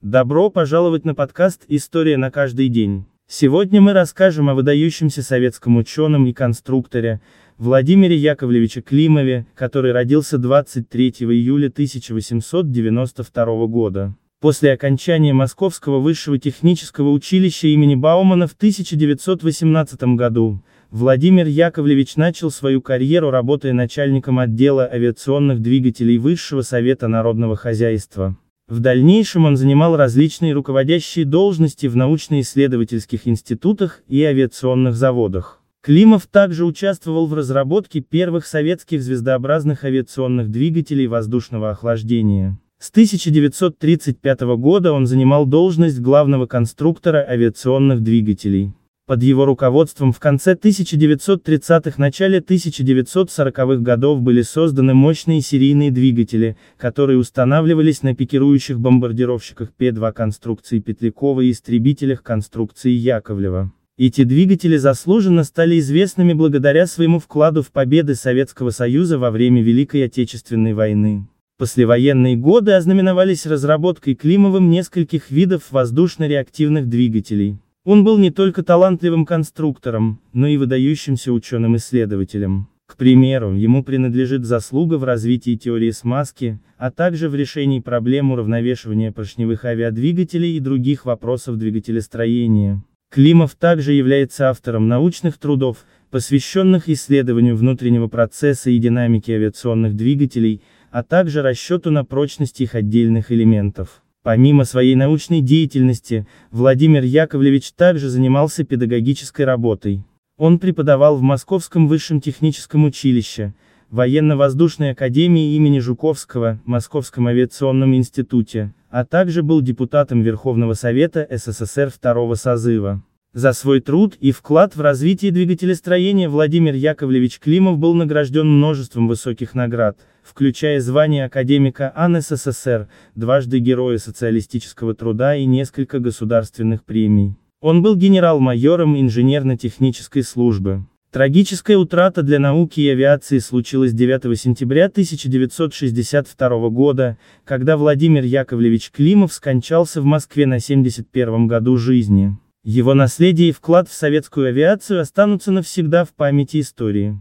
Добро пожаловать на подкаст «История на каждый день». Сегодня мы расскажем о выдающемся советском ученом и конструкторе, Владимире Яковлевиче Климове, который родился 23 июля 1892 года. После окончания Московского высшего технического училища имени Баумана в 1918 году, Владимир Яковлевич начал свою карьеру работая начальником отдела авиационных двигателей Высшего Совета Народного Хозяйства. В дальнейшем он занимал различные руководящие должности в научно-исследовательских институтах и авиационных заводах. Климов также участвовал в разработке первых советских звездообразных авиационных двигателей воздушного охлаждения. С 1935 года он занимал должность главного конструктора авиационных двигателей. Под его руководством в конце 1930-х начале 1940-х годов были созданы мощные серийные двигатели, которые устанавливались на пикирующих бомбардировщиках П-2 конструкции Петлякова и истребителях конструкции Яковлева. Эти двигатели заслуженно стали известными благодаря своему вкладу в победы Советского Союза во время Великой Отечественной войны. Послевоенные годы ознаменовались разработкой Климовым нескольких видов воздушно-реактивных двигателей. Он был не только талантливым конструктором, но и выдающимся ученым-исследователем. К примеру, ему принадлежит заслуга в развитии теории смазки, а также в решении проблем уравновешивания поршневых авиадвигателей и других вопросов двигателестроения. Климов также является автором научных трудов, посвященных исследованию внутреннего процесса и динамики авиационных двигателей, а также расчету на прочность их отдельных элементов. Помимо своей научной деятельности, Владимир Яковлевич также занимался педагогической работой. Он преподавал в Московском высшем техническом училище, Военно-воздушной академии имени Жуковского, Московском авиационном институте, а также был депутатом Верховного Совета СССР второго созыва. За свой труд и вклад в развитие двигателестроения Владимир Яковлевич Климов был награжден множеством высоких наград, включая звание академика АН СССР, дважды Героя социалистического труда и несколько государственных премий. Он был генерал-майором инженерно-технической службы. Трагическая утрата для науки и авиации случилась 9 сентября 1962 года, когда Владимир Яковлевич Климов скончался в Москве на 71 году жизни. Его наследие и вклад в советскую авиацию останутся навсегда в памяти истории.